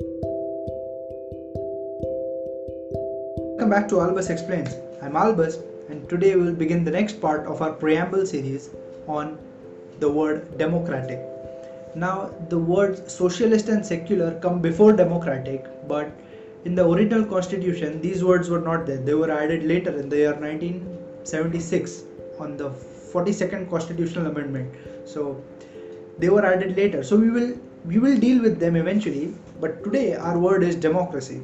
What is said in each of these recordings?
Welcome back to Albus Explains. I'm Albus, and today we will begin the next part of our preamble series on the word democratic. Now, the words socialist and secular come before democratic, but in the original constitution, these words were not there. They were added later in the year 1976 on the 42nd constitutional amendment. So, they were added later. So, we will we will deal with them eventually, but today our word is democracy.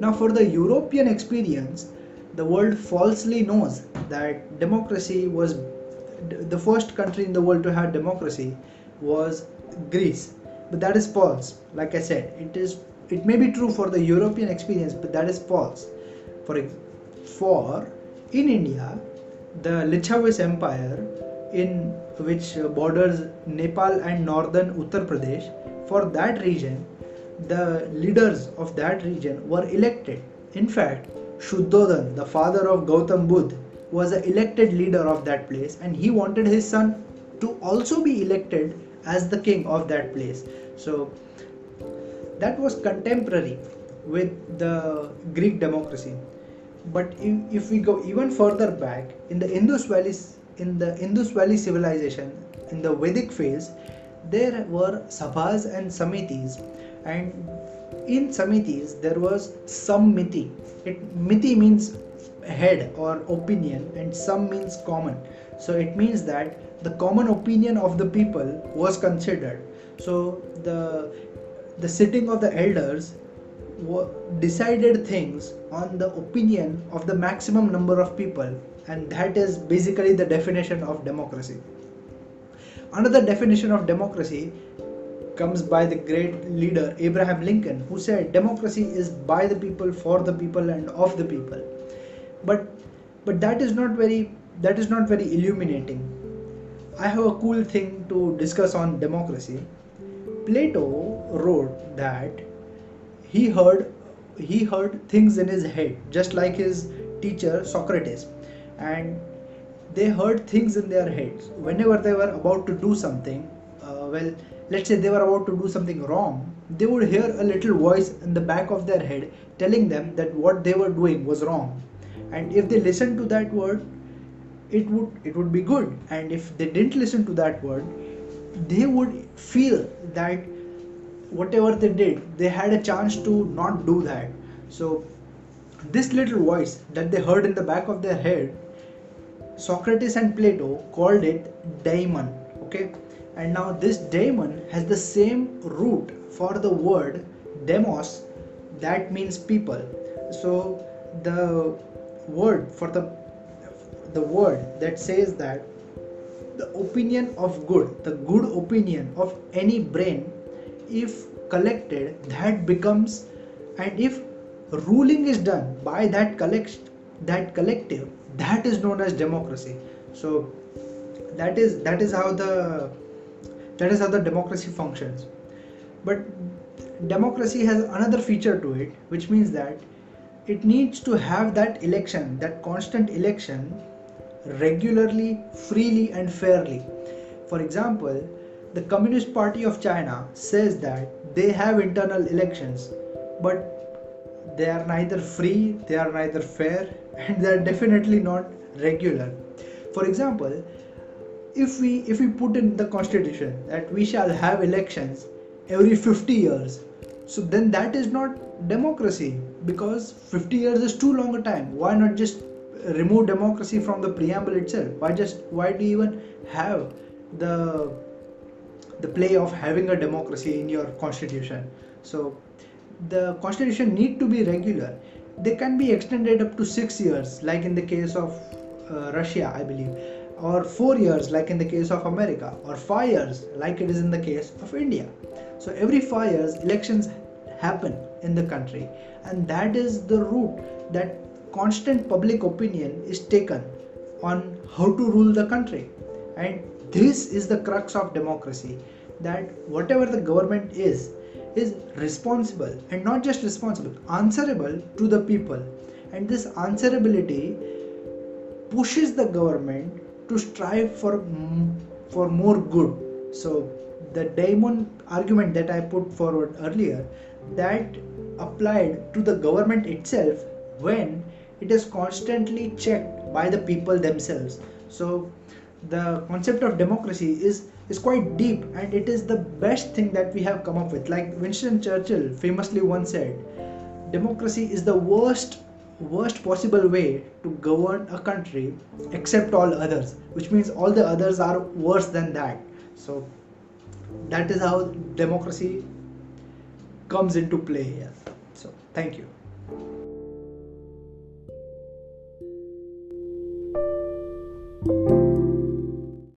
Now, for the European experience, the world falsely knows that democracy was the first country in the world to have democracy was Greece. But that is false. Like I said, it is it may be true for the European experience, but that is false. For for in India, the Licchavis Empire, in which uh, borders Nepal and northern Uttar Pradesh, for that region, the leaders of that region were elected. In fact, Shuddhodan, the father of Gautam Buddha, was an elected leader of that place and he wanted his son to also be elected as the king of that place. So that was contemporary with the Greek democracy. But if, if we go even further back in the Indus Valley, in the Indus Valley civilization, in the Vedic phase, there were sabhas and samitis, and in samitis there was sammiti. It miti means head or opinion, and sam means common. So it means that the common opinion of the people was considered so the the sitting of the elders decided things on the opinion of the maximum number of people and that is basically the definition of democracy. Another definition of democracy comes by the great leader abraham lincoln who said democracy is by the people for the people and of the people. But but that is not very that is not very illuminating. I have a cool thing to discuss on democracy. Plato wrote that he heard he heard things in his head just like his teacher Socrates and they heard things in their heads. Whenever they were about to do something uh, well let's say they were about to do something wrong they would hear a little voice in the back of their head telling them that what they were doing was wrong. And if they listened to that word it would it would be good. And if they didn't listen to that word they would feel that whatever they did they had a chance to not do that. So this little voice that they heard in the back of their head socrates and plato called it daemon okay? And now this daemon has the same root for the word demos that means people. So the word for the the word that says that the opinion of good, the good opinion of any brain, if collected, that becomes, and if ruling is done by that collect that collective, that is known as democracy. So that is that is how the that is how the democracy functions. But democracy has another feature to it, which means that it needs to have that election, that constant election regularly, freely, and fairly. For example, the Communist Party of China says that they have internal elections, but they are neither free, they are neither fair, and they are definitely not regular. For example, if we if we put in the constitution that we shall have elections every 50 years so then that is not democracy because 50 years is too long a time. Why not just remove democracy from the preamble itself? Why just why do you even have the the play of having a democracy in your constitution? So the constitution need to be regular they can be extended up to 6 years like in the case of uh, russia i believe or 4 years like in the case of america or 5 years like it is in the case of india so every 5 years elections happen in the country and that is the route that constant public opinion is taken on how to rule the country. And this is the crux of democracy that whatever the government is, is responsible and not just responsible, answerable to the people. And this answerability pushes the government to strive for, for more good. So the daemon argument that i put forward earlier that applied to the government itself when it is constantly checked by the people themselves so the concept of democracy is is quite deep and it is the best thing that we have come up with. Like winston churchill famously once said democracy is the worst worst possible way to govern a country except all others which means all the others are worse than that. So that is how democracy comes into play so thank you